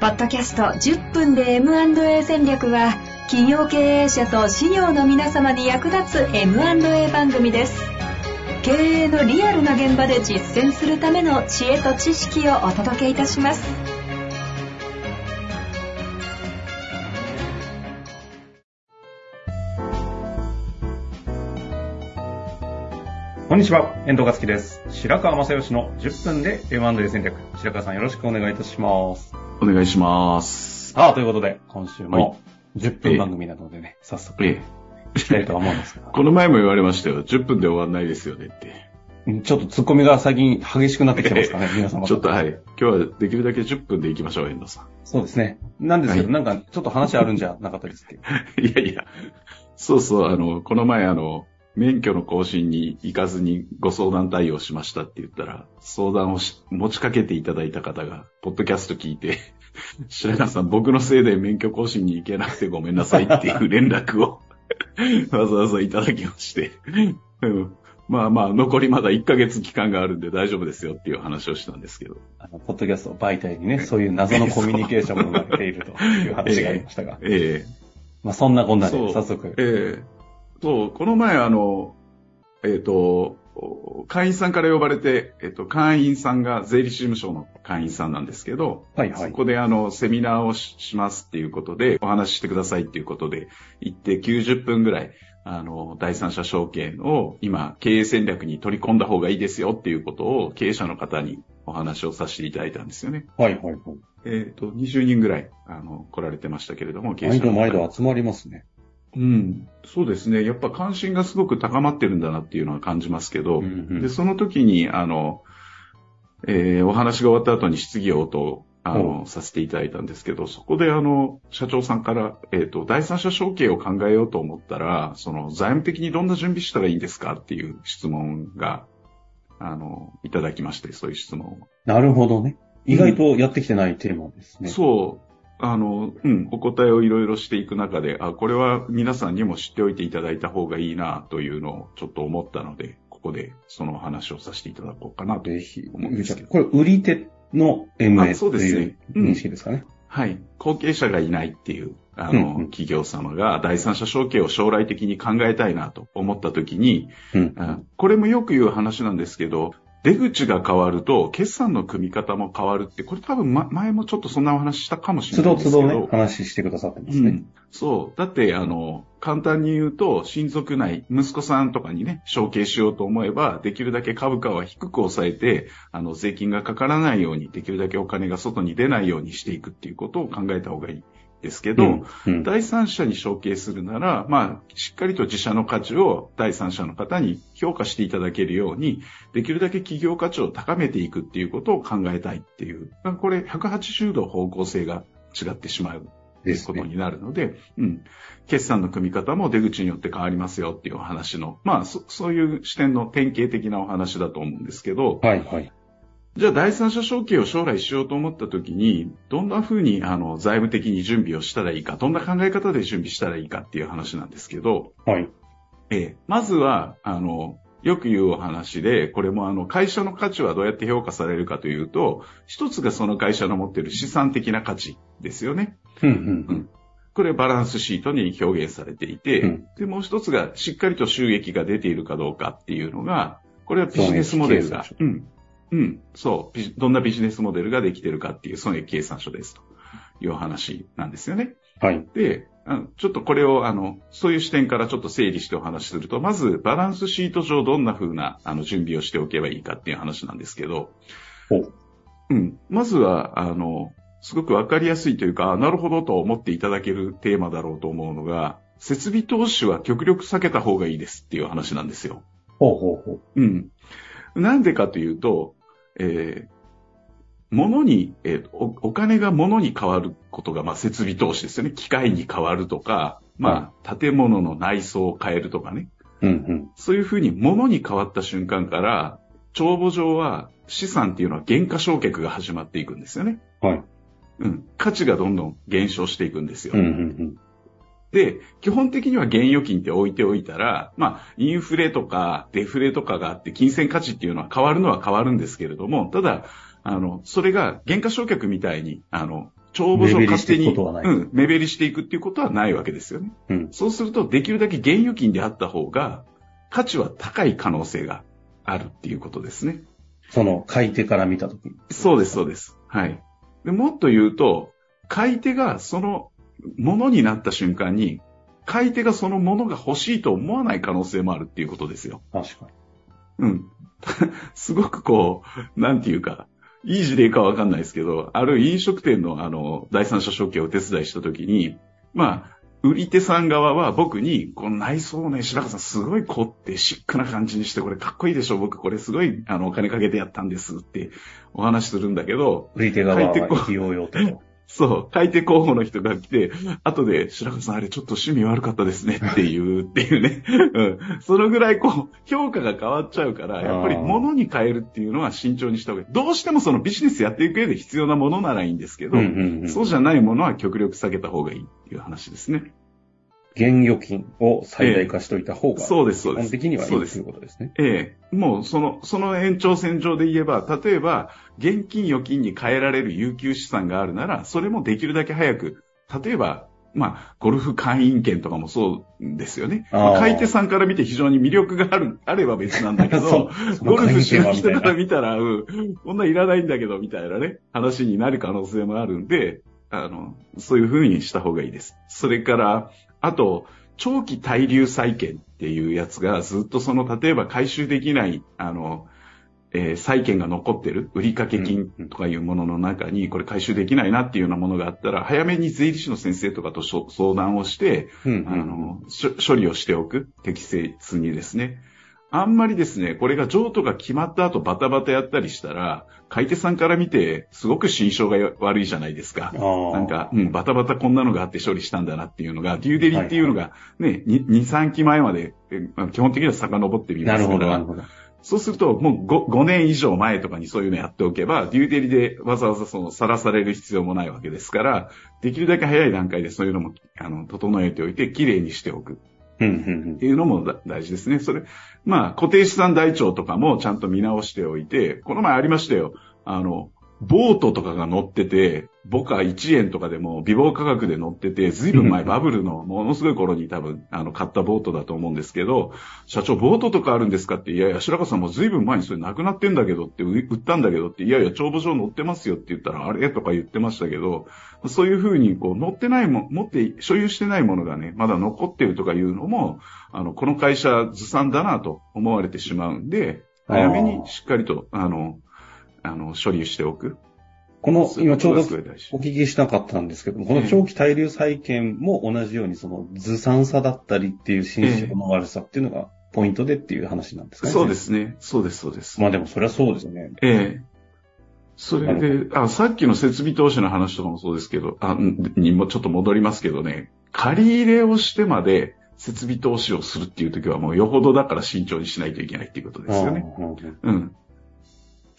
ポッドキャスト10分で M&A 戦略は企業経営者と事業の皆様に役立つ M&A 番組です経営のリアルな現場で実践するための知恵と知識をお届けいたしますこんにちは、遠藤和樹です。白川正義の10分で M&A 戦略。白川さんよろしくお願いいたします。お願いします。さあ、ということで、今週はいも10分番組なのでね、早速えいきたいとは思うんですがえ、この前も言われましたよ。10分で終わんないですよねって。うんちょっと突っ込みが最近激しくなってきてますかね、皆様。ちょっとはい。今日はできるだけ10分で行きましょう、遠藤さん。そうですね。なんですけど、はいなんかちょっと話あるんじゃなかったですっけ？いやいや、そうそう、あの、この前あの、免許の更新に行かずにご相談対応しましたって言ったら、相談をし持ちかけていただいた方が、ポッドキャスト聞いて、白川さん、僕のせいで免許更新に行けなくてごめんなさいっていう連絡を わざわざいただきまして、うんまあまあ、残りまだ1ヶ月期間があるんで大丈夫ですよっていう話をしたんですけど。あの、ポッドキャスト媒体にね、そういう謎のコミュニケーションも生まれているという話がありましたが。ええまあそんなこんなで、早速。ええそう、この前あの、えっ、と、会員さんから呼ばれて、えっ、と、会員さんが税理士事務所の会員さんなんですけど、はいはいそこであの、セミナーをししますっていうことで、お話ししてくださいっていうことで、行って90分ぐらい、あの、第三者証券を今、経営戦略に取り込んだ方がいいですよっていうことを経営者の方にお話をさせていただいたんですよね。はいはいはい。えっ、と、20人ぐらい、あの、来られてましたけれども、経営毎度者の方毎度集まりますね。うん、そうですね。やっぱ関心がすごく高まってるんだなっていうのは感じますけど、うんうんで、その時に、あの、えーお話が終わった後に質疑応答、あの、させていただいたんですけど、そこであの、社長さんから、えっ、と、第三者承継を考えようと思ったら、その、財務的にどんな準備したらいいんですかっていう質問が、あの、いただきまして、そういう質問を。なるほどね。意外とやってきてないテーマですね。そう。あの、うん、お答えをいろいろしていく中で、あ、これは皆さんにも知っておいていただいた方がいいな、というのをちょっと思ったので、ここでその話をさせていただこうかなと。ぜひ、思うんですけどこれ、売り手の MA あそうですねという認識ですかね。はい。後継者がいないっていう、あの、うんうん企業様が第三者承継を将来的に考えたいなと思ったときに、うん。あこれもよく言う話なんですけど、出口が変わると、決算の組み方も変わるって、これ多分、ま、前もちょっとそんなお話したかもし都れないですけど。度都度ね、話してくださってますね。うん、そう。だって、あの、簡単に言うと、親族内、息子さんとかにね、承継しようと思えば、できるだけ株価は低く抑えて、あの、税金がかからないように、できるだけお金が外に出ないようにしていくっていうことを考えた方がいいですけど、うんうん第三者に承継するなら、まあ、しっかりと自社の価値を第三者の方に評価していただけるように、できるだけ企業価値を高めていくっていうことを考えたいっていう、まあこれ180度方向性が違ってしまうですね。ことになるので、うん。決算の組み方も出口によって変わりますよっていうお話の、まあ、そそういう視点の典型的なお話だと思うんですけど、はいはい。じゃあ第三者承継を将来しようと思ったときに、どんな風にあの財務的に準備をしたらいいか、どんな考え方で準備したらいいかっていう話なんですけど、はい。ええ、まずは、あの、よく言うお話で、これもあの、会社の価値はどうやって評価されるかというと、一つがその会社の持っている資産的な価値ですよね。うんうんこれバランスシートに表現されていて、うん。で、もう一つがしっかりと収益が出ているかどうかっていうのが、これはビジネスモデルがうん、そうどんなビジネスモデルができているかっていう損益計算書ですというお話なんですよね。うん。はい。で、ちょっとこれを、あの、そういう視点からちょっと整理してお話しすると、まずバランスシート上どんな風なあの準備をしておけばいいかっていう話なんですけど、おうん。まずは、あの、すごくわかりやすいというか、あなるほどと思っていただけるテーマだろうと思うのが、設備投資は極力避けた方がいいですっていう話なんですよ。ほうほうほう。うん。なんでかというと、えー物に、えーお、お金が物に変わることが、まあ、設備投資ですよね。機械に変わるとか、まあ、建物の内装を変えるとかね。うんうん。そういうふうに物に変わった瞬間から、帳簿上は資産っていうのは減価償却が始まっていくんですよね。はい。うん。価値がどんどん減少していくんですよ。うんうんで、基本的には現預金って置いておいたら、まあ、インフレとかデフレとかがあって、金銭価値っていうのは変わるのは変わるんですけれども、ただ、あの、それが原価償却みたいに、あの、帳簿上勝手に、うん、目減りしていくっていうことはないわけですよね。うん。そうすると、できるだけ現預金であった方が、価値は高い可能性があるっていうことですね。その、買い手から見たときに。そうです、そうです。はい。でもっと言うと、買い手がそのものになった瞬間に、買い手がそのものが欲しいと思わない可能性もあるっていうことですよ。確かに。うん。すごくこう、なんていうか、いい事例かわかんないですけど、ある飲食店のあの、第三者承継をお手伝いしたときに、まあ、売り手さん側は僕に、この内装をね、白川さんすごい凝ってシックな感じにして、これかっこいいでしょ僕これすごい、あの、お金かけてやったんですってお話しするんだけど、売り手側は買い手こ費用用と。そう、買い手候補の人が来て、後で、白川さんあれちょっと趣味悪かったですねっていう、っていうね。うん。そのぐらいこう、評価が変わっちゃうから、やっぱり物に変えるっていうのは慎重にした方がいい。どうしてもそのビジネスやっていく上で必要なものならいいんですけど、そうじゃないものは極力下げた方がいいっていう話ですね。現預金を最大化しといた方が、そうです、そう基本です。的にはいいとそうですいうことですね。ええ、もうその、その延長線上で言えば、例えば、現金預金に変えられる有給資産があるなら、それもできるだけ早く、例えば、まあ、ゴルフ会員権とかもそうですよね。あー買い手さんから見て非常に魅力がある、あれば別なんだけ そどゴルフしない人から見たら、うん、こんなんいらないんだけど、みたいなね、話になる可能性もあるんで、あの、そういう風にした方がいいです。それから、あと、長期滞留債権っていうやつがずっとその、例えば回収できない、あの、えー債権が残ってる売掛金とかいうものの中に、これ回収できないなっていうようなものがあったら、早めに税理士の先生とかと相談をして、うんあの、しょ処理をしておく。適切にですね。あんまりですね、これが譲渡が決まった後バタバタやったりしたら、買い手さんから見て、すごく心象が悪いじゃないですか。なんか、うん、バタバタこんなのがあって処理したんだなっていうのが、デューデリっていうのがね、2、3期前まで、基本的には遡ってみますから、ほど。そうすると、もう 5, 5年以上前とかにそういうのやっておけば、デューデリでわざわざその、さらされる必要もないわけですから、できるだけ早い段階でそういうのも、あの、整えておいて、きれいにしておく。っていうのも大事ですね。それ、まあ、固定資産台帳とかもちゃんと見直しておいて、この前ありましたよ。あの、ボートとかが乗ってて、僕は1円とかでも微暴価格で乗ってて、ずいぶん前うん。バブルのものすごい頃に多分、あの、買ったボートだと思うんですけど、社長、ボートとかあるんですかって、いやいや、白川さんもずいぶん前にそれなくなってんだけどって、う売ったんだけどって、いやいや、帳簿上乗ってますよって言ったら、あれ？とか言ってましたけど、そういうふうに、こう、乗ってないも、持って、所有してないものがね、まだ残ってるとかいうのも、あの、この会社ずさんだなと思われてしまうんで、早めにしっかりと、あの、あの、処理しておく。この、今ちょうどお聞きしなかったんですけども、この長期滞留債権も同じように、その、ずさんさだったりっていう心象の悪さっていうのがポイントでっていう話なんですかね。そうで。すね。そうです、そうです。まあでもそれはそうですよね。ええ。それなで、あ、さっきの設備投資の話とかもそうですけど、あ、んにもちょっと戻りますけどね、借り入れをしてまで設備投資をするっていう時はもうよほどだから慎重にしないといけないっていうことですよね。うん。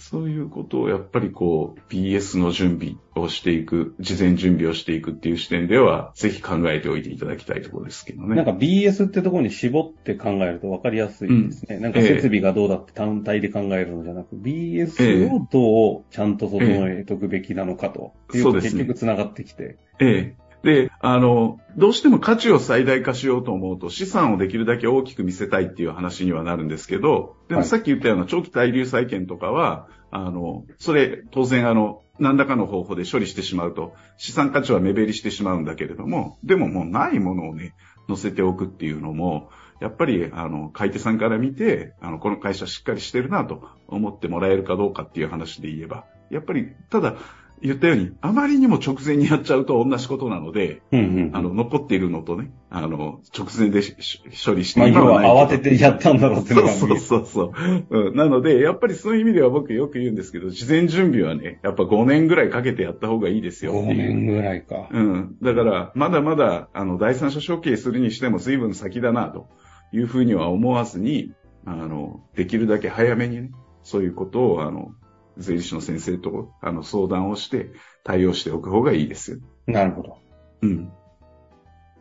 そういうことをやっぱりこう、BS の準備をしていく、事前準備をしていくっていう視点では、ぜひ考えておいていただきたいところですけどね。なんか BS ってところに絞って考えると分かりやすいですね。なんか設備がどうだって単体で考えるのじゃなく、BS をどうちゃんと整えておくべきなのかと。そうですね結局繋がってきて。ええ。で、あの、どうしても価値を最大化しようと思うと、資産をできるだけ大きく見せたいっていう話にはなるんですけど、ではい。もさっき言ったような長期滞留債権とかは、あの、それ、当然あの、何らかの方法で処理してしまうと、資産価値は目減りしてしまうんだけれども、でももうないものをね、載せておくっていうのも、やっぱり、あの、買い手さんから見て、あの、この会社しっかりしてるなと思ってもらえるかどうかっていう話で言えば、やっぱり、ただ、言ったように、あまりにも直前にやっちゃうと同じことなので、うんうん。あの、残っているのとね、あの、直前で処理してまあ、今ない慌ててやったんだろうっていうのがそうそうそうそう、うん。なので、やっぱりそういう意味では僕よく言うんですけど、事前準備はね、やっぱ5年ぐらいかけてやった方がいいですよって5いう。年ぐらいか。うん。だから、まだまだ、あの、第三者承継するにしても随分先だな、というふうには思わずに、あの、できるだけ早めにね、そういうことを、あの、税理士の先生と、あの、相談をして、対応しておく方がいいですよ。なるほど。うん。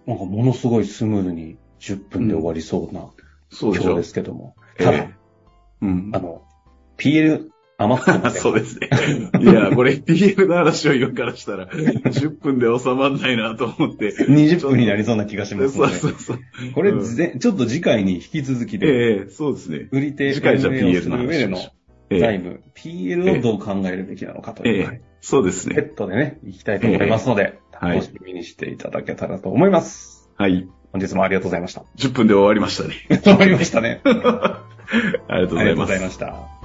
なんかものすごいスムーズに10分で終わりそうなそうで今日ですけども。ただ、ええうんあ。の、PL 余ってますそうですね。いや、これ PL の話を言うからしたら、10分で収まんないなと思って。20分になりそうな気がしますそう。そうそう。これ、うんぜちょっと次回に引き続きで、ええそうですね。売り手次回じゃ PL の話しましょう。ええ財務、PL をどう考えるべきなのかという、ええそうですセね。ットでね、いきたいと思いますので、はい楽しみにしていただけたらと思います。はい。本日もありがとうございました。10分で終わりましたね。終わりましたね。あ ありがとうございますりがとうござい。ました。